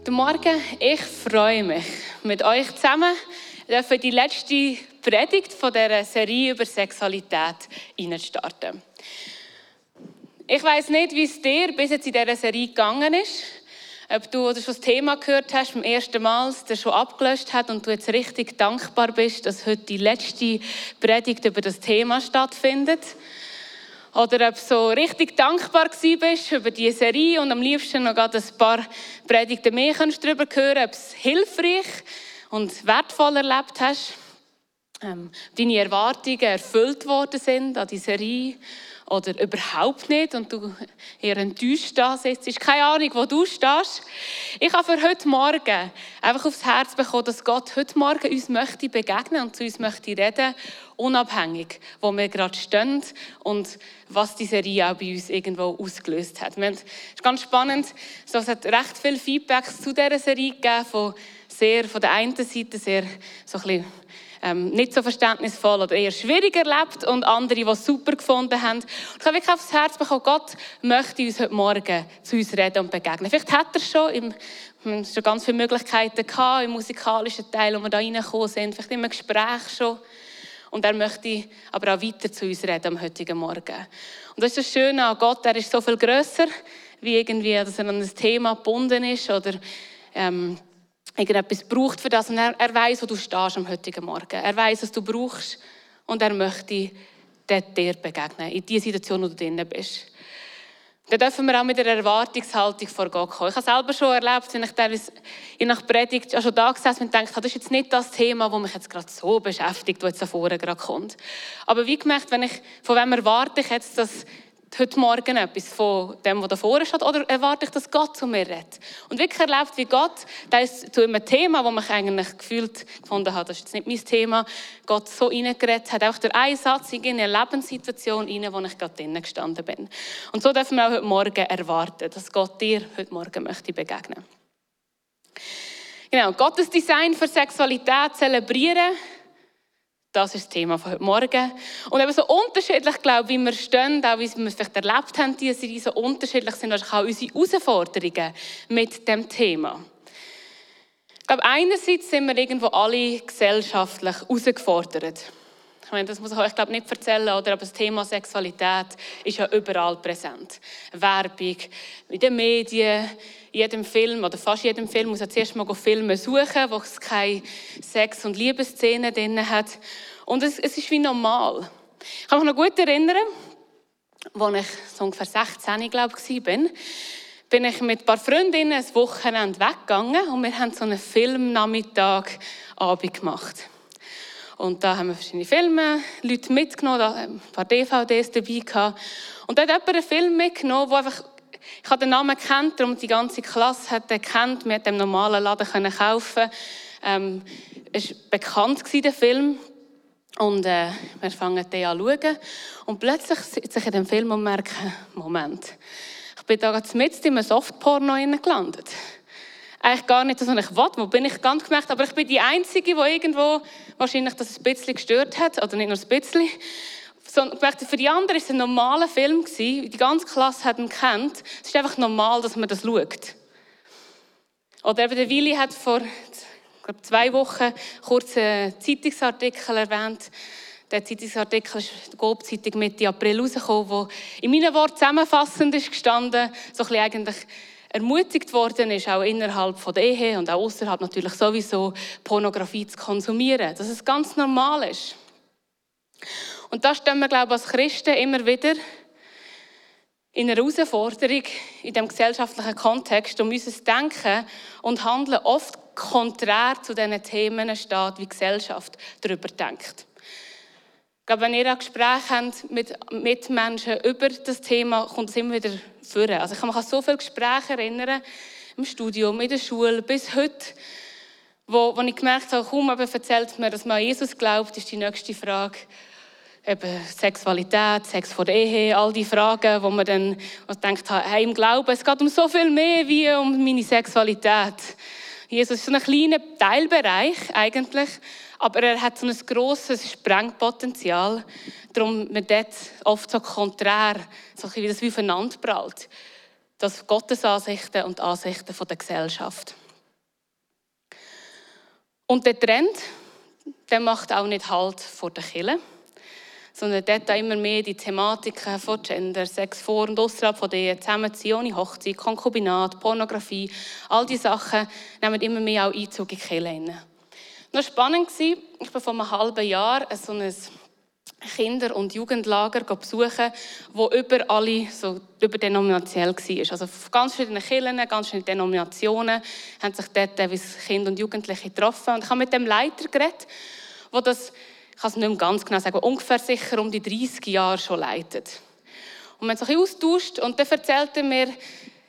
Guten Morgen, ich freue mich, mit euch zusammen für die letzte Predigt von dieser Serie über Sexualität starten. Ich weiß nicht, wie es dir bis jetzt in dieser Serie gegangen ist. Ob du schon das Thema gehört hast beim ersten Mal, das schon abgelöscht hat und du jetzt richtig dankbar bist, dass heute die letzte Predigt über das Thema stattfindet. Oder ob du so richtig dankbar bist über diese Serie und am liebsten noch ein paar Predigten mehr darüber hören ob es hilfreich und wertvoll erlebt hast, ähm, deine Erwartungen erfüllt worden sind an die Serie oder überhaupt nicht und du eher enttäuscht da sitzt. Ist keine Ahnung, wo du stehst. Ich habe für heute Morgen einfach aufs Herz bekommen, dass Gott heute Morgen uns möchte begegnen und zu uns möchte reden, unabhängig, wo wir gerade stehen und was die Serie auch bei uns irgendwo ausgelöst hat. Es ist ganz spannend, es hat recht viel Feedback zu dieser Serie gegeben, von, sehr, von der einen Seite sehr so ein bisschen ähm, nicht so verständnisvoll oder eher schwierig erlebt und andere, die es super gefunden haben. Und ich habe wirklich aufs Herz bekommen, Gott möchte uns heute Morgen zu uns reden und begegnen. Vielleicht hat er schon im schon ganz viele Möglichkeiten gehabt, im musikalischen Teil, wo wir da reingekommen sind, vielleicht im Gespräch schon. Und er möchte aber auch weiter zu uns reden am heutigen Morgen. Und das ist das Schöne an Gott, er ist so viel grösser, wie irgendwie, dass er an ein Thema gebunden ist oder ähm, irgendetwas braucht für das. Und er, er weiß, wo du stehst am heutigen Morgen. Er weiß, was du brauchst und er möchte dir begegnen, in die Situation, wo du drin bist. Dann dürfen wir auch mit einer Erwartungshaltung vor Gott kommen. Ich habe selber schon erlebt, wenn ich teilweise in nach Predigt schon da gesessen und gedacht das ist jetzt nicht das Thema, das mich jetzt gerade so beschäftigt, das jetzt da vorne gerade kommt. Aber wie gemerkt, wenn ich, von wem erwarte ich jetzt, dass heute Morgen etwas von dem, was davor steht, oder erwarte ich, dass Gott zu mir redet? Und wirklich erlebt, wie Gott, da ist zu einem Thema, wo mich eigentlich gefühlt gefunden hat, das ist jetzt nicht mein Thema, Gott so reingeredet hat, auch der Einsatz in eine Lebenssituation rein, wo ich gerade drinnen gestanden bin. Und so dürfen wir auch heute Morgen erwarten, dass Gott dir heute Morgen möchte begegnen. Genau, Gottes Design für Sexualität zelebrieren, das ist das Thema von heute Morgen. Und eben so unterschiedlich, glaube ich, wie wir stehen, auch wie wir es vielleicht erlebt haben, die Serie, so unterschiedlich sind auch unsere Herausforderungen mit dem Thema. Ich glaube, einerseits sind wir irgendwo alle gesellschaftlich herausgefordert. Ich meine, das muss ich euch glaube nicht erzählen, oder? aber das Thema Sexualität ist ja überall präsent. Werbung, in den Medien, jedem Film oder fast jedem Film muss er zuerst mal Filme suchen, wo es keine Sex- und Liebesszenen drin hat. Und es, es, ist wie normal. Ich kann mich noch gut erinnern, als ich so ungefähr 16, glaube ich, war, bin ich mit ein paar Freundinnen ein Wochenende weggegangen und wir haben so einen Filmnachmittag Abend gemacht. Und da haben wir verschiedene Filme, Leute mitgenommen, ein paar DVDs dabei gehabt. Und da hat jemand einen Film mitgenommen, der einfach ich habe den Namen kennt, darum die ganze Klasse hat den kennt. Wir dem normalen Laden kaufen. Ähm, es war bekannt der Film. Und äh, wir fangen den an schauen. Und plötzlich sitze ich in dem Film und merke, Moment, ich bin da jetzt mit in einem Softporno gelandet. Eigentlich gar nicht, dass ich will, wo bin ich ganz gemerkt, aber ich bin die Einzige, die irgendwo wahrscheinlich das ein bisschen gestört hat, oder nicht nur ein bisschen, für die anderen war es ein normaler Film. Die ganze Klasse hat ihn kennt. Es ist einfach normal, dass man das schaut. Oder eben der Willi hat vor glaube, zwei Wochen einen Zeitungsartikel erwähnt. Der Zeitungsartikel ist in der Gob-Zeitung Mitte April rausgekommen, wo in meinen Worten zusammenfassend ist gestanden, so ein eigentlich ermutigt worden ist, auch innerhalb von der Ehe und auch außerhalb natürlich sowieso Pornografie zu konsumieren. Dass es ganz normal ist. Und da stehen wir, glaube ich, als Christen immer wieder in einer Herausforderung in dem gesellschaftlichen Kontext, um unser Denken und Handeln oft konträr zu diesen Themen steht, wie die Gesellschaft darüber denkt. Ich glaube, wenn ihr ein Gespräch habt mit Mitmenschen über das Thema, kommt es immer wieder vor. Also ich kann mich an so viele Gespräche erinnern, im Studium, in der Schule, bis heute, wo, wo ich gemerkt habe, kaum erzählt mir, dass man an Jesus glaubt, ist die nächste Frage, eben Sexualität, Sex vor der Ehe, all die Fragen, wo man dann denkt, hey, im Glauben, es geht um so viel mehr wie um meine Sexualität. Jesus ist so ein kleiner Teilbereich eigentlich, aber er hat so ein grosses Sprengpotenzial. Darum wird dort oft so konträr, so wie das wie prallt. Das Gottes Ansichten und Ansichten der Gesellschaft. Und der Trend, der macht auch nicht Halt vor der Kille, sondern dort immer mehr die Thematiken von Gender, Sex vor und außerhalb von der Zusammenziehen ohne Hochzeit, Konkubinat, Pornografie, all diese Sachen nehmen immer mehr auch Einzug in die Kirche. Noch spannend war, ich bin vor einem halben Jahr so ein Kinder- und Jugendlager besuchen, wo über alle so überdenominationell war. Also ganz verschiedene Kirchen, ganz verschiedene Denominationen haben sich dort Kinder und Jugendliche getroffen. Und ich habe mit dem Leiter geredet, der das, ich kann es nicht mehr ganz genau sagen, ungefähr sicher um die 30 Jahre schon leitet. Und man hat sich austauscht und dann erzählte er mir,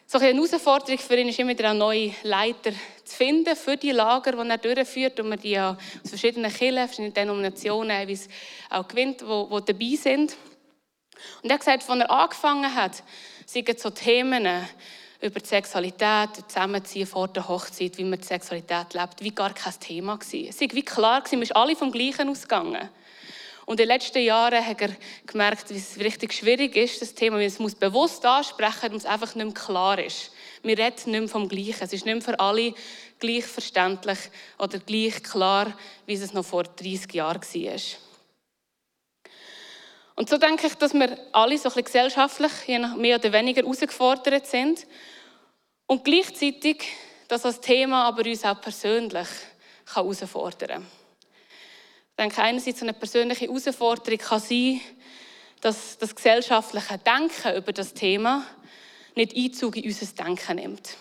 so eine Herausforderung für ihn ist immer wieder, neue Leiter zu finden für die Lager, die er durchführt und man die aus verschiedenen Kirchen, verschiedenen Denominationen auch gewinnt, die, die dabei sind. Und er hat gesagt, als er angefangen hat, sind so Themen über die Sexualität, Zusammenziehen vor der Hochzeit, wie man die Sexualität lebt, wie gar kein Thema gewesen. Es war wie klar, wir sind alle vom Gleichen ausgegangen. Und in den letzten Jahren hat er gemerkt, wie es richtig schwierig ist, das Thema. Man muss bewusst ansprechen, und es einfach nicht mehr klar ist. Wir reden nicht mehr vom Gleichen. Es ist nicht mehr für alle gleich verständlich oder gleich klar, wie es noch vor 30 Jahren war. Und so denke ich, dass wir alle so ein bisschen gesellschaftlich mehr oder weniger herausgefordert sind. Und gleichzeitig, dass das Thema aber uns auch persönlich herausfordern kann. Ich denke, einerseits eine persönliche Herausforderung kann sein, dass das gesellschaftliche Denken über das Thema nicht Einzug in unser Denken nimmt.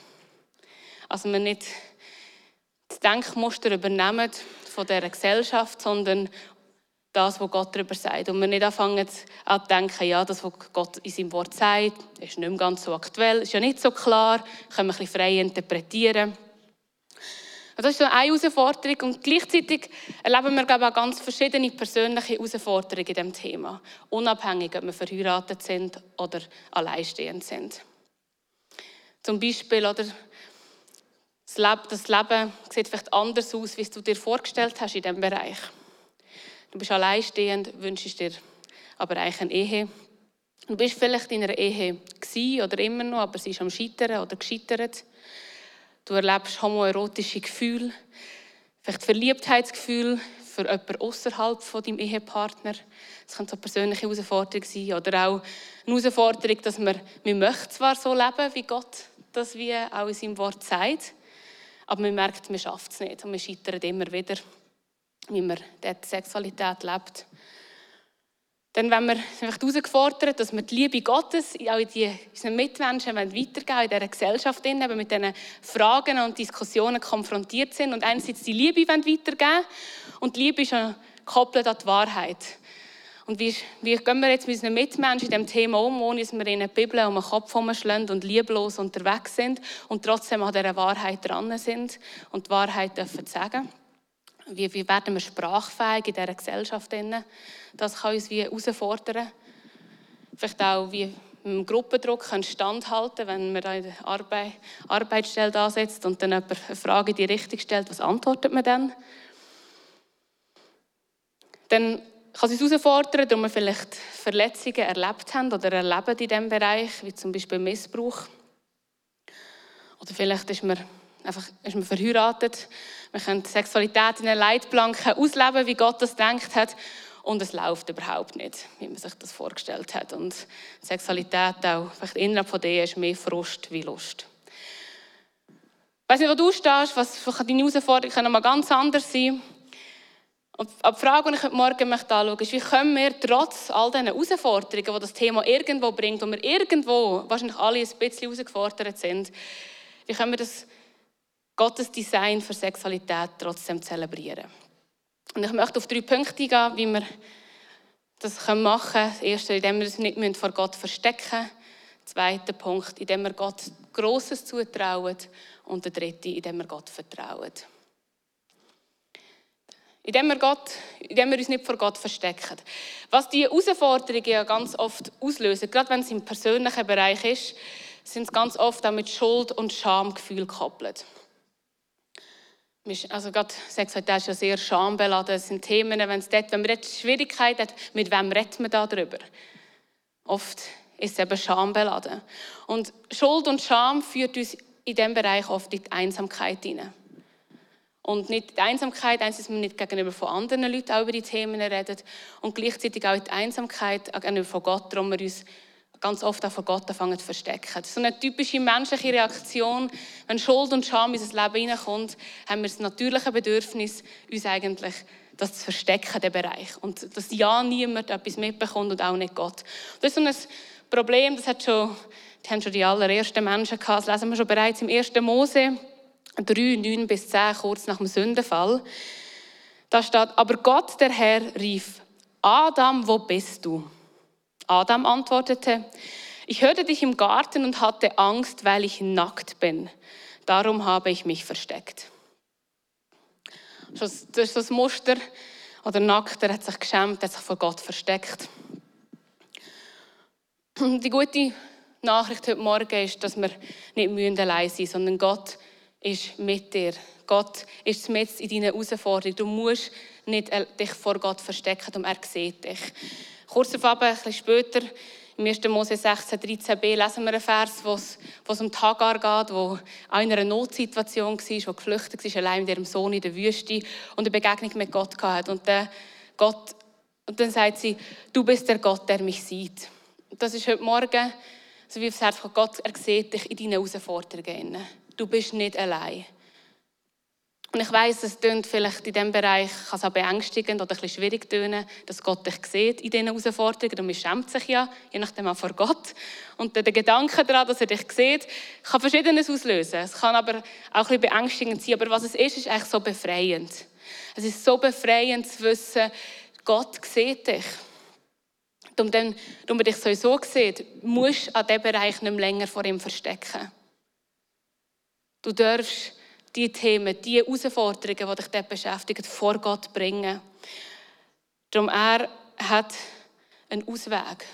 Also wir nicht das Denkmuster übernehmen von dieser Gesellschaft, sondern das, was Gott darüber sagt. Und wir nicht anfangen an zu denken, ja, das, was Gott in seinem Wort sagt, ist nicht mehr ganz so aktuell, ist ja nicht so klar, können wir ein bisschen frei interpretieren. Das ist so eine Herausforderung und gleichzeitig erleben wir glaube ich, auch ganz verschiedene persönliche Herausforderungen in diesem Thema, unabhängig, ob wir verheiratet sind oder alleinstehend sind. Zum Beispiel, oder, das Leben, das Leben sieht vielleicht anders aus, wie du dir vorgestellt hast in diesem Bereich. Du bist alleinstehend, wünschst dir aber eigentlich eine Ehe. Du bist vielleicht in einer Ehe oder immer noch, aber sie ist am Scheitern oder gescheitert. Du erlebst homoerotische Gefühle, vielleicht Verliebtheitsgefühl für jemanden außerhalb von deinem Ehepartner. Das kann so eine persönliche Herausforderung sein. Oder auch eine Herausforderung, dass man, man möchte zwar so leben, wie Gott das wie auch in seinem Wort sagt, aber man merkt, man schafft es nicht und man scheitert immer wieder, wie man dort Sexualität lebt. Dann wenn wir einfach herausgefordert, dass wir die Liebe Gottes auch in die, unseren Mitmenschen weitergeben in dieser Gesellschaft, eben mit diesen Fragen und Diskussionen konfrontiert sind und einerseits die Liebe weitergeben und die Liebe ist gekoppelt an die Wahrheit. Und wie, wie gehen wir jetzt mit unseren Mitmenschen in diesem Thema um, ohne dass wir ihnen die Bibel um den Kopf herumschlagen und lieblos unterwegs sind und trotzdem an dieser Wahrheit dran sind und die Wahrheit dürfen sagen? Wie, wie werden wir sprachfähig in dieser Gesellschaft? Das kann uns wie herausfordern. Vielleicht auch wie im Gruppendruck standhalten wenn man in der Arbeit, Arbeitsstelle da sitzt und dann jemand eine Frage in die Richtung stellt, was antwortet man dann? Dann kann es uns herausfordern, dass wir vielleicht Verletzungen erlebt haben oder erleben in diesem Bereich, wie zum Beispiel Missbrauch. Oder vielleicht ist man einfach ist man verheiratet. Wir können Sexualität in einer Leitplanke ausleben, wie Gott das denkt hat. Und es läuft überhaupt nicht, wie man sich das vorgestellt hat. Und Sexualität auch vielleicht innerhalb von der ist mehr Frust wie Lust. Ich weiß nicht, wo du stehst, was deine Herausforderungen können mal ganz anders sein. Und die Frage, die ich heute Morgen möchte anschauen möchte, ist, wie können wir trotz all diesen Herausforderungen, die das Thema irgendwo bringt, und wir irgendwo wahrscheinlich alle ein bisschen herausgefordert sind, wie können wir das Gottes Design für Sexualität trotzdem zelebrieren. Und ich möchte auf drei Punkte gehen, wie wir das machen können. Das erste, indem wir es nicht vor Gott verstecken müssen. Der zweite Punkt, indem wir Gott Großes zutrauen. Und der dritte, indem wir Gott vertrauen. Indem wir, Gott, indem wir uns nicht vor Gott verstecken. Was die Herausforderungen ja ganz oft auslösen, gerade wenn es im persönlichen Bereich ist, sind es ganz oft auch mit Schuld- und Schamgefühl gekoppelt. Also gerade Sexualität ist ja sehr schambeladen. Es sind Themen, wenn, es dort, wenn man dort Schwierigkeiten hat, mit wem redet man da darüber? Oft ist es eben schambeladen. Und Schuld und Scham führt uns in diesem Bereich oft in die Einsamkeit hinein. Und nicht die Einsamkeit, eins, dass wir nicht gegenüber von anderen Leuten auch über die Themen reden und gleichzeitig auch die Einsamkeit gegenüber von Gott, darum wir uns ganz oft auch von Gott anfangen zu verstecken. So eine typische menschliche Reaktion, wenn Schuld und Scham in unser Leben hineinkommt, haben wir das natürliche Bedürfnis, uns eigentlich das zu verstecken, den Bereich. Und dass ja niemand etwas mitbekommt und auch nicht Gott. Das ist so ein Problem, das hat schon, die haben schon die allerersten Menschen gehabt. Das lesen wir schon bereits im 1. Mose 3, 9 bis 10, kurz nach dem Sündenfall. Da steht, aber Gott, der Herr, rief, Adam, wo bist du? Adam antwortete, ich hörte dich im Garten und hatte Angst, weil ich nackt bin. Darum habe ich mich versteckt. Das ist das Muster. Oder nackt, er hat sich geschämt, hat sich vor Gott versteckt. Die gute Nachricht heute Morgen ist, dass wir nicht allein sein müssen, sondern Gott ist mit dir. Gott ist mit in deinen Herausforderungen. Du musst nicht dich vor Gott verstecken, und er sieht dich. Kurz darauf, ein bisschen später, im 1. Mose 16, 13b, lesen wir einen Vers, wo es, um Hagar geht, wo auch in einer Notsituation war, wo geflüchtet war, allein mit ihrem Sohn in der Wüste und eine Begegnung mit Gott hatte. Und, der Gott, und dann sagt sie, du bist der Gott, der mich sieht. Und das ist heute Morgen, so wie das Herz von Gott, er sieht dich in deinen Herausforderungen. Du bist nicht allein. Und ich weiß, es tönt vielleicht in diesem Bereich kann es auch beängstigend oder ein bisschen schwierig tönen, dass Gott dich sieht in diesen Herausforderungen. Und man schämt sich ja, je nachdem auch vor Gott. Und der Gedanke daran, dass er dich sieht, kann Verschiedenes auslösen. Es kann aber auch ein bisschen beängstigend sein. Aber was es ist, ist eigentlich so befreiend. Es ist so befreiend zu wissen, Gott sieht dich. Und dann, wenn man dich sowieso sieht, musst du an diesem Bereich nicht mehr länger vor ihm verstecken. Du darfst die Themen, die Herausforderungen, die dich dort beschäftigen, vor Gott bringen. Darum er hat einen Ausweg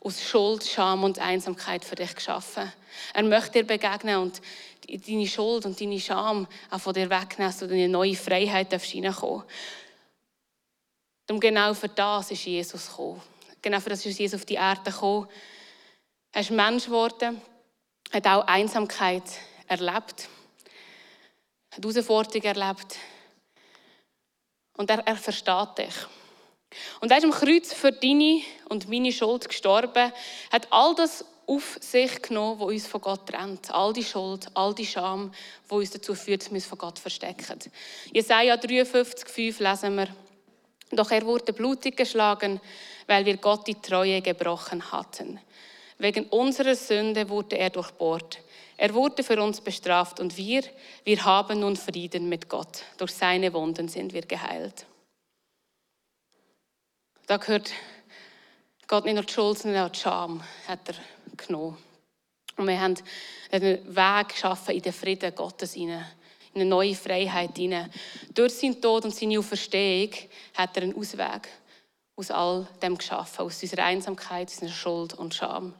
aus Schuld, Scham und Einsamkeit für dich geschaffen. Er möchte dir begegnen und deine Schuld und deine Scham auch von dir wegnehmen, sodass du in eine neue Freiheit hineinkommen Darum genau für das ist Jesus gekommen. Genau für das ist Jesus auf die Erde gekommen. Er ist Mensch geworden, hat auch Einsamkeit erlebt hat Herausforderungen erlebt. Und er, er versteht dich. Und er ist am Kreuz für deine und meine Schuld gestorben, hat all das auf sich genommen, was uns von Gott trennt. All die Schuld, all die Scham, die uns dazu führt, dass wir uns von Gott verstecken. Jesaja 53,5 lesen wir. Doch er wurde blutig geschlagen, weil wir Gott die Treue gebrochen hatten. Wegen unserer Sünde wurde er durchbohrt. Er wurde für uns bestraft und wir, wir haben nun Frieden mit Gott. Durch seine Wunden sind wir geheilt. Da gehört Gott nicht nur die Schuld, sondern auch die Scham hat er genommen. Und wir haben einen Weg geschaffen in den Frieden Gottes hinein, in eine neue Freiheit hinein. Durch seinen Tod und seine Auferstehung hat er einen Ausweg aus all dem geschaffen, aus unserer Einsamkeit, unserer Schuld und Scham.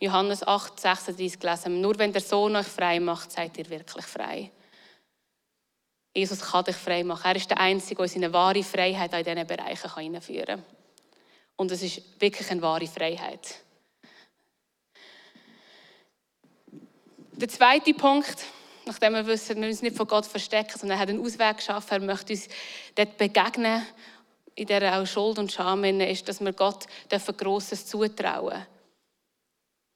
Johannes 8, 36 gelesen. Nur wenn der Sohn euch frei macht, seid ihr wirklich frei. Jesus kann dich frei machen. Er ist der Einzige, der uns in eine wahre Freiheit in diesen Bereichen hineinführen kann. Und es ist wirklich eine wahre Freiheit. Der zweite Punkt, nachdem wir wissen, wir uns nicht von Gott verstecken, sondern er hat einen Ausweg geschaffen, er möchte uns dort begegnen, in der auch Schuld und Scham ist, dass wir Gott Grosses zutrauen dürfen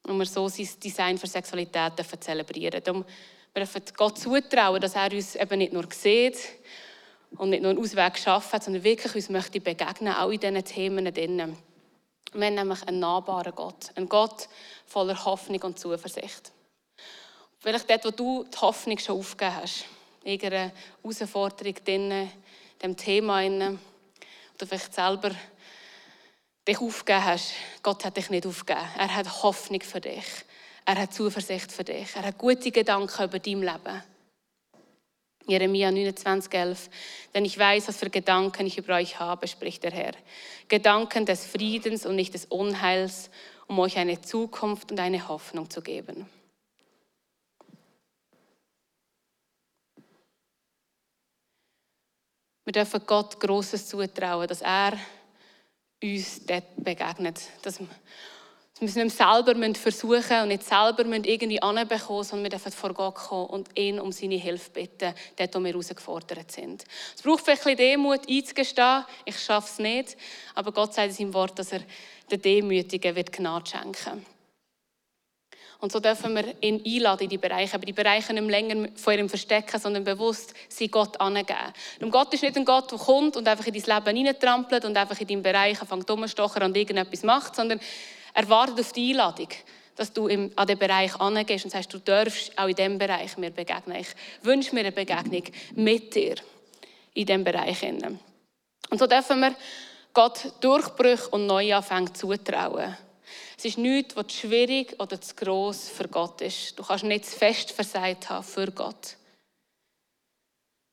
und wir so sein Design für Sexualität dürfen zelebrieren dürfen. Wir dürfen Gott zutrauen, dass er uns eben nicht nur sieht und nicht nur einen Ausweg schafft, sondern wirklich uns möchte begegnen, auch in diesen Themen drinnen. Wir haben nämlich einen nahbaren Gott, einen Gott voller Hoffnung und Zuversicht. Vielleicht dort, wo du die Hoffnung schon aufgegeben hast, irgendeine Herausforderung in diesem Thema, oder vielleicht selber dich aufgegeben hast, Gott hat dich nicht aufgegeben. Er hat Hoffnung für dich. Er hat Zuversicht für dich. Er hat gute Gedanken über dein Leben. Jeremia 29,11. Denn ich weiß, was für Gedanken ich über euch habe, spricht der Herr. Gedanken des Friedens und nicht des Unheils, um euch eine Zukunft und eine Hoffnung zu geben. Wir dürfen Gott Großes zutrauen, dass er uns dort begegnet. Dass, wir es nicht selber versuchen und nicht selber irgendwie anbekommen, sondern wir dürfen vor Gott kommen und ihn um seine Hilfe bitten, dort, wo wir herausgefordert sind. Es braucht vielleicht ein bisschen Demut, einzugestehen, ich schaffe es nicht, aber Gott sagt in seinem Wort, dass er den Demütigen wird Gnade schenken wird. Und so dürfen wir ihn einladen in die Bereiche, aber die Bereiche nicht länger vor ihm verstecken, sondern bewusst sie Gott angeben. Und Gott ist nicht ein Gott, der kommt und einfach in dein Leben hineintrampelt und einfach in deinem Bereich anfängt rumstochern und irgendetwas macht, sondern er wartet auf die Einladung, dass du ihm an den Bereich angehst und sagst, du darfst auch in diesem Bereich mir begegnen. Ich wünsche mir eine Begegnung mit dir in diesem Bereich. Und so dürfen wir Gott Durchbrüche und Neuanfänge zutrauen. Es ist nichts, was zu schwierig oder zu gross für Gott ist. Du kannst nicht zu fest versagt haben für Gott.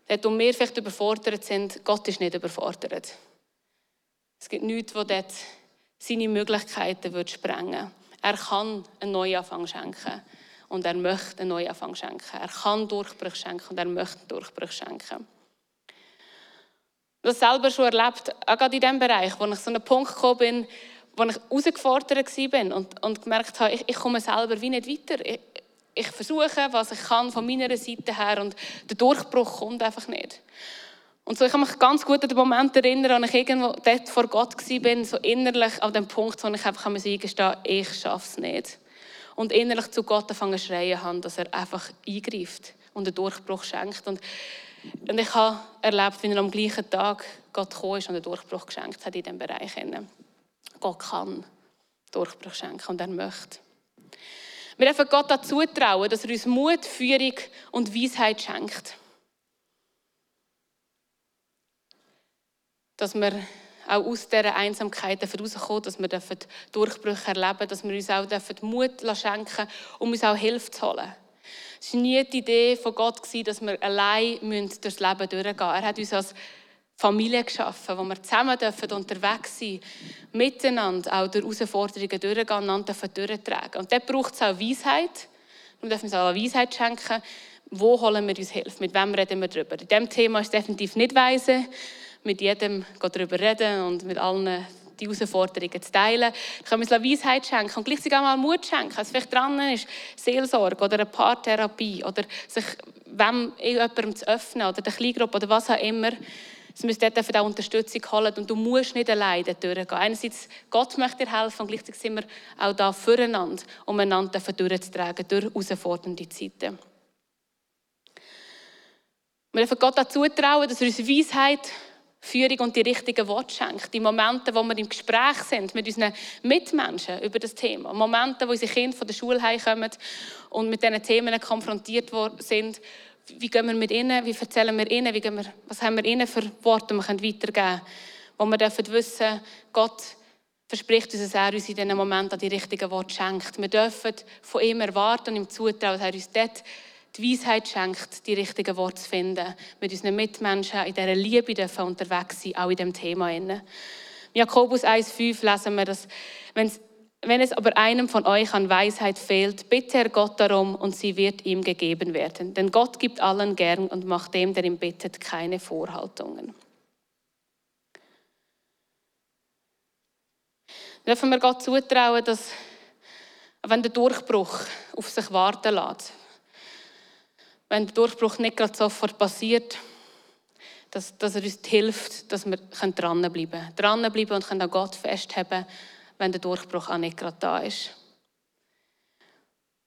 Dort, wo wir vielleicht überfordert sind, Gott ist nicht überfordert. Es gibt nichts, was dort seine Möglichkeiten wird sprengen Er kann einen Neuanfang schenken. Und er möchte einen Neuanfang schenken. Er kann Durchbruch schenken und er möchte Durchbruch schenken. Ich habe das selber schon erlebt, auch gerade in dem Bereich, wo ich so einen Punkt gekommen bin, wo ich herausgefordert war und, und gemerkt habe, ich, ich komme selber wie nicht weiter. Ich, ich versuche, was ich kann von meiner Seite her und der Durchbruch kommt einfach nicht. Und so, ich kann mich ganz gut an den Moment erinnern, als ich irgendwo dort vor Gott war, so innerlich an dem Punkt, wo ich einfach eingestehen musste, ich schaffe es nicht. Und innerlich zu Gott anfangen zu schreien habe, dass er einfach eingreift und einen Durchbruch schenkt. Und, und ich habe erlebt, wie er am gleichen Tag Gott gekommen ist und einen Durchbruch geschenkt hat in diesem Bereich. Gott kann Durchbruch schenken und er möchte. Wir dürfen Gott dazu trauen, dass er uns Mut, Führung und Weisheit schenkt. Dass wir auch aus dieser Einsamkeit herauskommen, dass wir Durchbrüche erleben dass wir uns auch Mut schenken um uns auch Hilfe zu holen. Es war nie die Idee von Gott, dass wir allein durchs Leben durchgehen müssen. Er hat uns als Familie geschaffen, wo wir zusammen dürfen unterwegs sein miteinander auch durch Herausforderungen durchgehen, einander durchtragen. Und dort braucht es auch Weisheit. Wir dürfen uns auch Weisheit schenken. Wo holen wir uns Hilfe? Mit wem reden wir darüber? In diesem Thema ist es definitiv nicht weise, mit jedem darüber reden und mit allen die Herausforderungen zu teilen. Ich kann uns Weisheit schenken und gleichzeitig auch mal Mut schenken. Was vielleicht dran ist, Seelsorge oder eine Paartherapie oder sich wem jemandem zu öffnen oder der Kleingruppe oder was auch immer. Sie müssen dort auch Unterstützung holen und du musst nicht alleine durchgehen. Einerseits, Gott möchte dir helfen und gleichzeitig sind wir auch da füreinander, um einander durchzutragen durch herausfordernde Zeiten. Wir dürfen Gott dazu trauen, dass er uns Weisheit, Führung und die richtigen Worte schenkt. Die Momente, wo wir im Gespräch sind mit unseren Mitmenschen über das Thema. Momente, wo unsere Kinder von der Schule heimkommen und mit diesen Themen konfrontiert sind wie gehen wir mit ihnen, wie erzählen wir ihnen, wie wir, was haben wir ihnen für Worte, die wir weitergeben können, wo wir wissen, Gott verspricht uns, dass er uns in diesen Momenten die richtigen Worte schenkt. Wir dürfen von ihm erwarten und ihm zutrauen, dass er uns dort die Weisheit schenkt, die richtigen Worte zu finden, mit unseren Mitmenschen in dieser Liebe dürfen unterwegs sein, auch in diesem Thema. In Jakobus 1,5 lesen wir, dass wenn es wenn es aber einem von euch an Weisheit fehlt, bitte er Gott darum und sie wird ihm gegeben werden. Denn Gott gibt allen gern und macht dem, der ihn bittet, keine Vorhaltungen. Dürfen wir Gott zutrauen, dass wenn der Durchbruch auf sich warten lässt, wenn der Durchbruch nicht gerade sofort passiert, dass, dass er uns hilft, dass wir dranbleiben können. Dranbleiben und können an Gott festhalten wenn der Durchbruch auch nicht gerade da ist.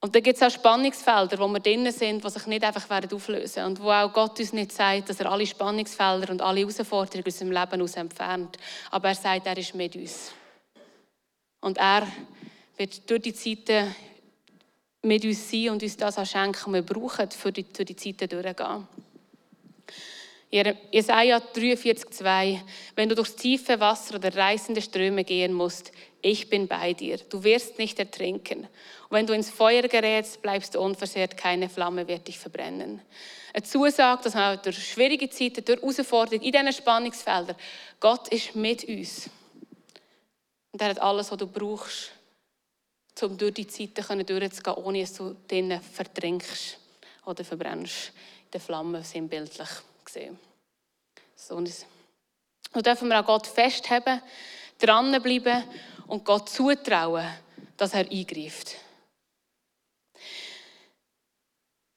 Und da gibt es auch Spannungsfelder, wo wir drinnen sind, die sich nicht einfach auflösen werden. Und wo auch Gott uns nicht sagt, dass er alle Spannungsfelder und alle Herausforderungen aus dem Leben aus entfernt. Aber er sagt, er ist mit uns. Und er wird durch die Zeiten mit uns sein und uns das auch schenken, was wir brauchen, für die, für die Zeiten durchzugehen. Jesaja 43,2 Wenn du durchs tiefe Wasser oder reißende Ströme gehen musst, ich bin bei dir. Du wirst nicht ertrinken. Und wenn du ins Feuer gerätst, bleibst du unversehrt, keine Flamme wird dich verbrennen. Eine Zusage, dass man durch schwierige Zeiten, durch Herausforderungen, in diesen Spannungsfeldern, Gott ist mit uns. Und er hat alles, was du brauchst, um durch die Zeiten durchzugehen, ohne dass du drinnen vertrinkst oder verbrennst. In den Flammen sinnbildlich gesehen. So, und dürfen wir auch Gott festhalten, dranbleiben und Gott zutrauen, dass er eingreift.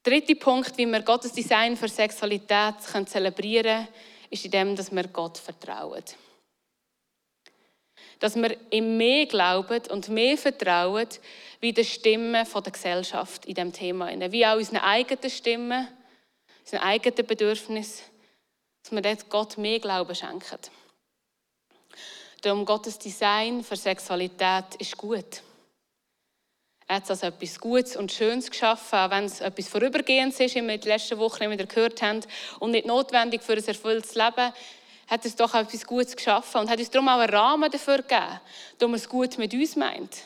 Dritter Punkt, wie wir Gottes Design für Sexualität zelebrieren können, ist in dem, dass wir Gott vertrauen. Dass wir ihm mehr glauben und mehr vertrauen, wie die Stimmen der Gesellschaft in diesem Thema. Wie auch unsere eigenen Stimmen, unsere eigenen Bedürfnisse, dass wir dort Gott mehr Glauben schenken. Darum Gottes Design für Sexualität ist gut. Er hat es als etwas Gutes und Schönes geschaffen, auch wenn es etwas Vorübergehendes ist, wie wir in den letzten Wochen wieder gehört haben, und nicht notwendig für ein erfülltes Leben, hat es doch etwas Gutes geschaffen und hat uns darum auch einen Rahmen dafür gegeben, darum es gut mit uns meint.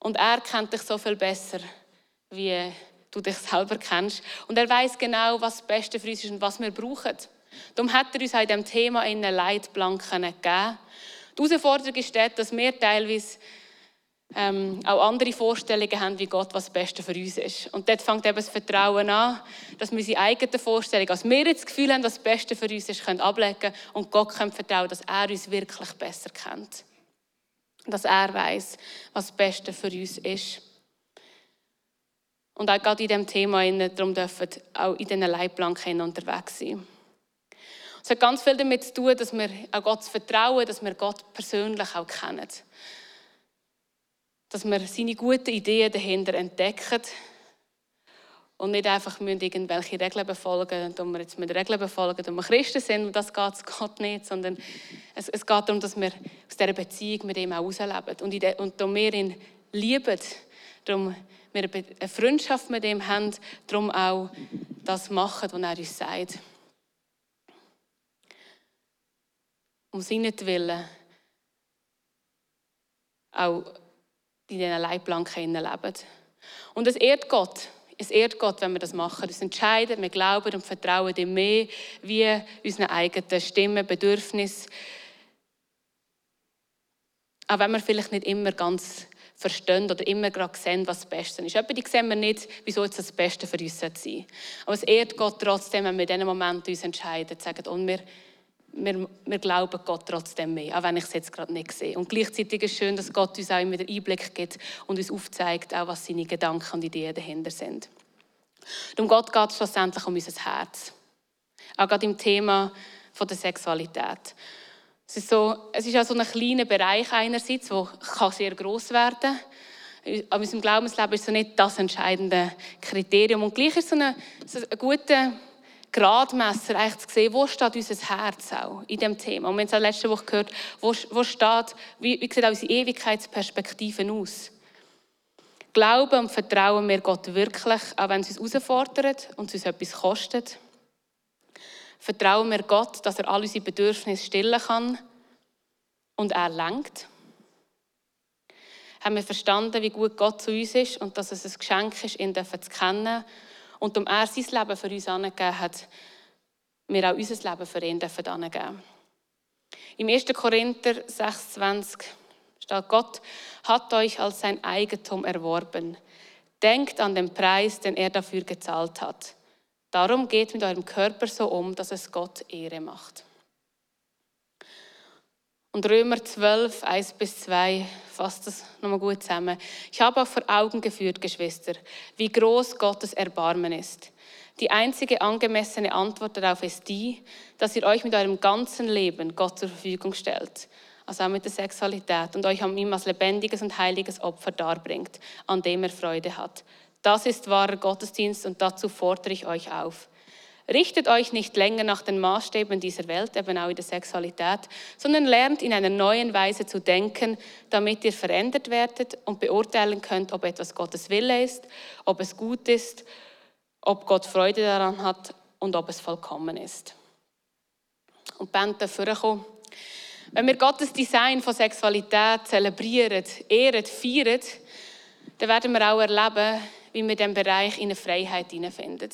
Und er kennt dich so viel besser, wie du dich selber kennst. Und er weiß genau, was das Beste für uns ist und was wir brauchen. Darum hat er uns in diesem Thema einen Leitplanken gegeben. Die Herausforderung ist dort, dass wir teilweise ähm, auch andere Vorstellungen haben, wie Gott was das Beste für uns ist. Und dort fängt eben das Vertrauen an, dass wir unsere eigenen Vorstellungen, als wir jetzt das Gefühl haben, was das Beste für uns ist, können ablegen und Gott können vertrauen, dass er uns wirklich besser kennt. Dass er weiß, was das Beste für uns ist. Und auch gerade in diesem Thema, darum dürfen auch in diesen Leitplanken unterwegs sein. Es hat ganz viel damit zu tun, dass wir auch Gott vertrauen, dass wir Gott persönlich auch kennen dass wir seine guten Ideen dahinter entdecken und nicht einfach irgendwelche Regeln befolgen, und wir jetzt mit Regeln befolgen, dass wir Christen sind und das geht es Gott nicht, sondern es, es, geht darum, dass wir aus dieser Beziehung mit ihm auch rausleben und, in de, und darum ihn lieben, darum wir eine Freundschaft mit ihm haben, darum auch das machen, was er uns sagt. Um seinen Willen auch in diesen Leitplanken leben. Und es ehrt Gott. Es ehrt Gott, wenn wir das machen. Das entscheiden, wir glauben und vertrauen ihm mehr, wie unseren eigenen Stimmen, Bedürfnissen. Auch wenn wir vielleicht nicht immer ganz verstehen oder immer gerade sehen, was das Beste ist. Etwa sehen wir nicht, wieso jetzt das Beste für uns sein sollte. Aber es ehrt Gott trotzdem, wenn wir in diesem Moment uns entscheiden, sagen, und wir wir, wir glauben Gott trotzdem mehr, auch wenn ich es jetzt gerade nicht sehe. Und gleichzeitig ist es schön, dass Gott uns auch immer den Einblick gibt und uns aufzeigt, auch was seine Gedanken und Ideen dahinter sind. Darum Gott geht es schlussendlich um unser Herz. Auch gerade im Thema von der Sexualität. Es ist, so, es ist auch ein kleiner Bereich einerseits, der sehr groß werden kann. Aber unserem Glaubensleben ist so nicht das entscheidende Kriterium. Und gleich ist so ein, so ein guter Gradmesser eigentlich zu sehen, wo steht unser Herz auch in dem Thema. Und wir haben es letzte Woche gehört, wo, wo steht, wie, wie sieht auch unsere Ewigkeitsperspektive aus? Glauben und vertrauen wir Gott wirklich, auch wenn es uns herausfordert und es uns etwas kostet? Vertrauen wir Gott, dass er all unsere Bedürfnisse stillen kann und er lenkt? Haben wir verstanden, wie gut Gott zu uns ist und dass es ein Geschenk ist, ihn zu kennen und um er sein Leben für uns angegeben hat, wir auch unser Leben für ihn angeben Im 1. Korinther 26 steht, Gott hat euch als sein Eigentum erworben. Denkt an den Preis, den er dafür gezahlt hat. Darum geht mit eurem Körper so um, dass es Gott Ehre macht. Und Römer 12, 1 bis 2 fasst das nochmal gut zusammen. Ich habe auch vor Augen geführt, Geschwister, wie groß Gottes Erbarmen ist. Die einzige angemessene Antwort darauf ist die, dass ihr euch mit eurem ganzen Leben Gott zur Verfügung stellt, also auch mit der Sexualität, und euch an ihm als lebendiges und heiliges Opfer darbringt, an dem er Freude hat. Das ist wahrer Gottesdienst und dazu fordere ich euch auf. Richtet euch nicht länger nach den Maßstäben dieser Welt, eben auch in der Sexualität, sondern lernt in einer neuen Weise zu denken, damit ihr verändert werdet und beurteilen könnt, ob etwas Gottes Wille ist, ob es gut ist, ob Gott Freude daran hat und ob es vollkommen ist. Und Band dafür kommen. Wenn wir Gottes Design von Sexualität zelebrieren, ehren, feiern, dann werden wir auch erleben, wie wir in diesem Bereich in eine Freiheit hineinfinden.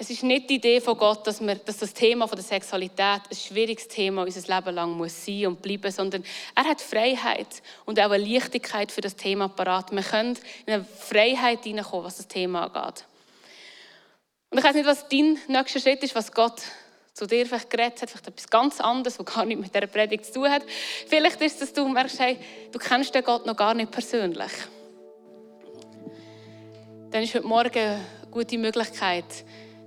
Es ist nicht die Idee von Gott, dass, wir, dass das Thema von der Sexualität ein schwieriges Thema unser Leben lang muss sein und bleiben, sondern er hat Freiheit und auch eine Leichtigkeit für das Thema parat. Wir können in eine Freiheit hineinkommen, was das Thema angeht. Und ich weiß nicht, was dein nächster Schritt ist, was Gott zu dir vielleicht geredet hat, vielleicht etwas ganz anderes, was gar nichts mit dieser Predigt zu tun hat. Vielleicht ist es, dass du merkst, hey, du kennst den Gott noch gar nicht persönlich. Dann ist heute Morgen eine gute Möglichkeit,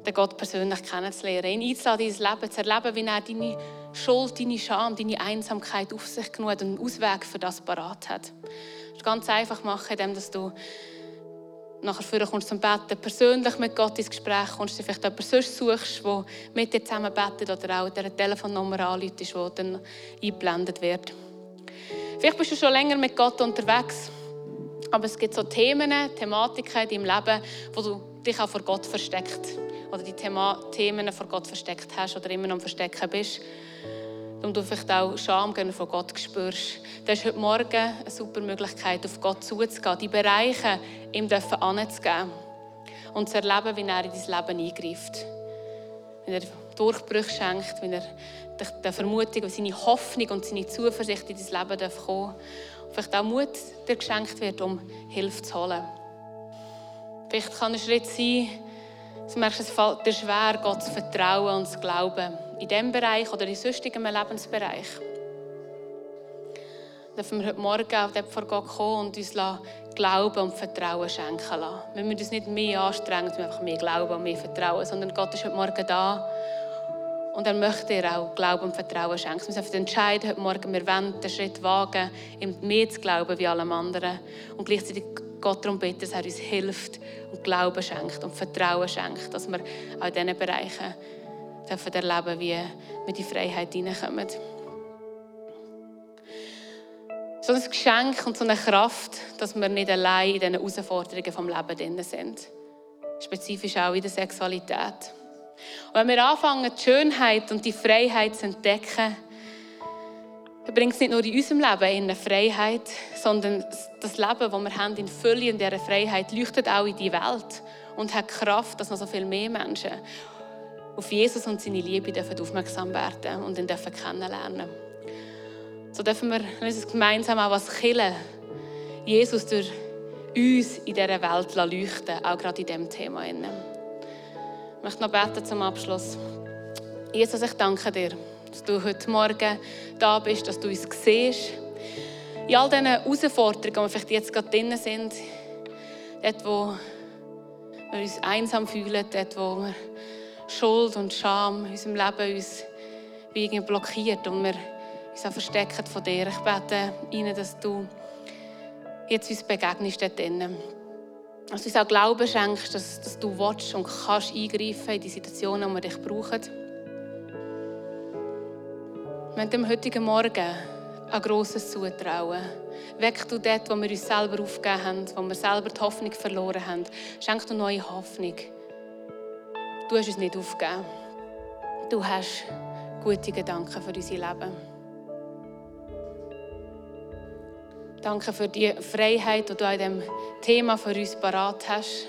den Gott persönlich kennenzulernen, ihn einzuladen, dein Leben zu erleben, wie er deine Schuld, deine Scham, deine Einsamkeit auf sich genommen hat und einen Ausweg für das parat hat. Das ist ganz einfach machen, indem du nachher vorher kommst zum Betten, persönlich mit Gott ins Gespräch kommst, du vielleicht jemanden sonst suchst, der mit dir zusammen betet oder auch der Telefonnummer anruft, die dann eingeblendet wird. Vielleicht bist du schon länger mit Gott unterwegs, aber es gibt so Themen, Thematiken in deinem Leben, wo du dich auch vor Gott versteckt oder die Thema Themen vor Gott versteckt hast oder immer noch am Verstecken bist und du vielleicht auch Scham von Gott spürst, dann ist heute Morgen eine super Möglichkeit, auf Gott zuzugehen, die Bereiche ihm anzugeben und zu erleben, wie er in dein Leben eingreift. Wenn er Durchbrüche schenkt, wenn er der Vermutung, seine Hoffnung und seine Zuversicht in dein Leben kommen darf. Vielleicht auch Mut dir geschenkt wird, um Hilfe zu holen. Vielleicht kann ein Schritt sein, Du merkst, es fällt dir schwer, Gott zu vertrauen und zu glauben. In diesem Bereich oder in sonstigen Lebensbereich. Dürfen wir heute Morgen auch dort vor Gott kommen und uns Glauben und Vertrauen schenken lassen. Wir müssen uns nicht mehr anstrengen, wir einfach mehr Glauben und mehr Vertrauen, sondern Gott ist heute Morgen da und er möchte dir auch Glauben und Vertrauen schenken. Wir müssen entscheiden, heute Morgen, wir wollen den Schritt wagen, ihm mehr zu glauben wie allem anderen und gleichzeitig Gott darum bitten, dass er uns hilft und Glauben schenkt und Vertrauen schenkt, dass wir auch in diesen Bereichen dürfen erleben wie wir in die Freiheit hineinkommen. So ein Geschenk und so eine Kraft, dass wir nicht allein in diesen Herausforderungen vom Leben drin sind. Spezifisch auch in der Sexualität. Und wenn wir anfangen, die Schönheit und die Freiheit zu entdecken, dann bringt es nicht nur in unserem Leben eine Freiheit, sondern das Leben, das wir haben in Fülle und dieser Freiheit, leuchtet auch in die Welt und hat Kraft, dass noch so viel mehr Menschen auf Jesus und seine Liebe dürfen aufmerksam werden und ihn dürfen kennenlernen. So dürfen wir uns gemeinsam auch als Kille Jesus durch uns in dieser Welt leuchten, auch gerade in diesem Thema. Ich möchte noch beten zum Abschluss. Jesus, ich danke dir dass du heute Morgen da bist, dass du uns siehst. In all diesen Herausforderungen, die wir vielleicht jetzt gerade drin sind, dort, wo wir uns einsam fühlen, dort, wo wir Schuld und Scham in unserem Leben uns irgendwie blockiert und wir uns auch verstecken von dir. Ich bete ihnen, dass du jetzt uns begegnest dort drinnen. Dass du uns auch Glauben schenkst, dass, dass du willst und kannst eingreifen in die Situationen, wo wir dich brauchen. Wir haben am heutigen Morgen ein grosses Zutrauen. Weck du dort, wo wir uns selber aufgegeben haben, wo wir selber die Hoffnung verloren haben. Schenk du neue Hoffnung. Du hast uns nicht aufgegeben. Du hast gute Gedanken für unser Leben. Danke für die Freiheit, die du an diesem Thema für uns parat hast.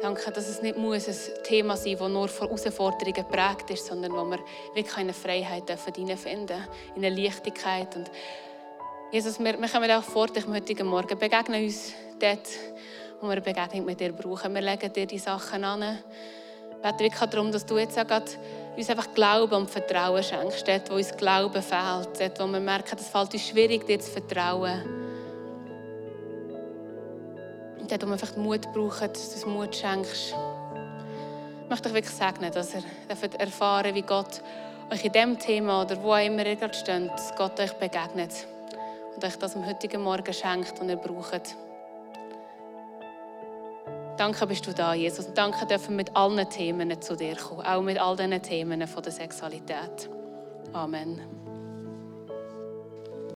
Danke, dass es nicht muss ein Thema sein muss, das nur von Herausforderungen geprägt ist, sondern wo wir wirklich eine Freiheit hineinfinden dürfen, in eine Leichtigkeit. Und Jesus, wir, wir kommen auch vor dich heute Morgen. Begegnen uns dort, wo wir eine Begegnung mit dir brauchen. Wir legen dir die Sachen an. Ich bete wirklich darum, dass du jetzt auch uns einfach Glauben und Vertrauen schenkst. Dort, wo uns Glauben fehlt. Dort, wo wir merken, es fällt uns schwierig, dir zu vertrauen dort, wo man vielleicht Mut braucht, dass du Mut schenkst. Ich möchte euch wirklich segnen, dass ihr erfahren wie Gott euch in diesem Thema oder wo immer ihr gerade steht, dass Gott euch begegnet und euch das am heutigen Morgen schenkt und ihr braucht. Danke bist du da, Jesus. Und danke dürfen wir mit allen Themen zu dir kommen, auch mit all diesen Themen von der Sexualität. Amen.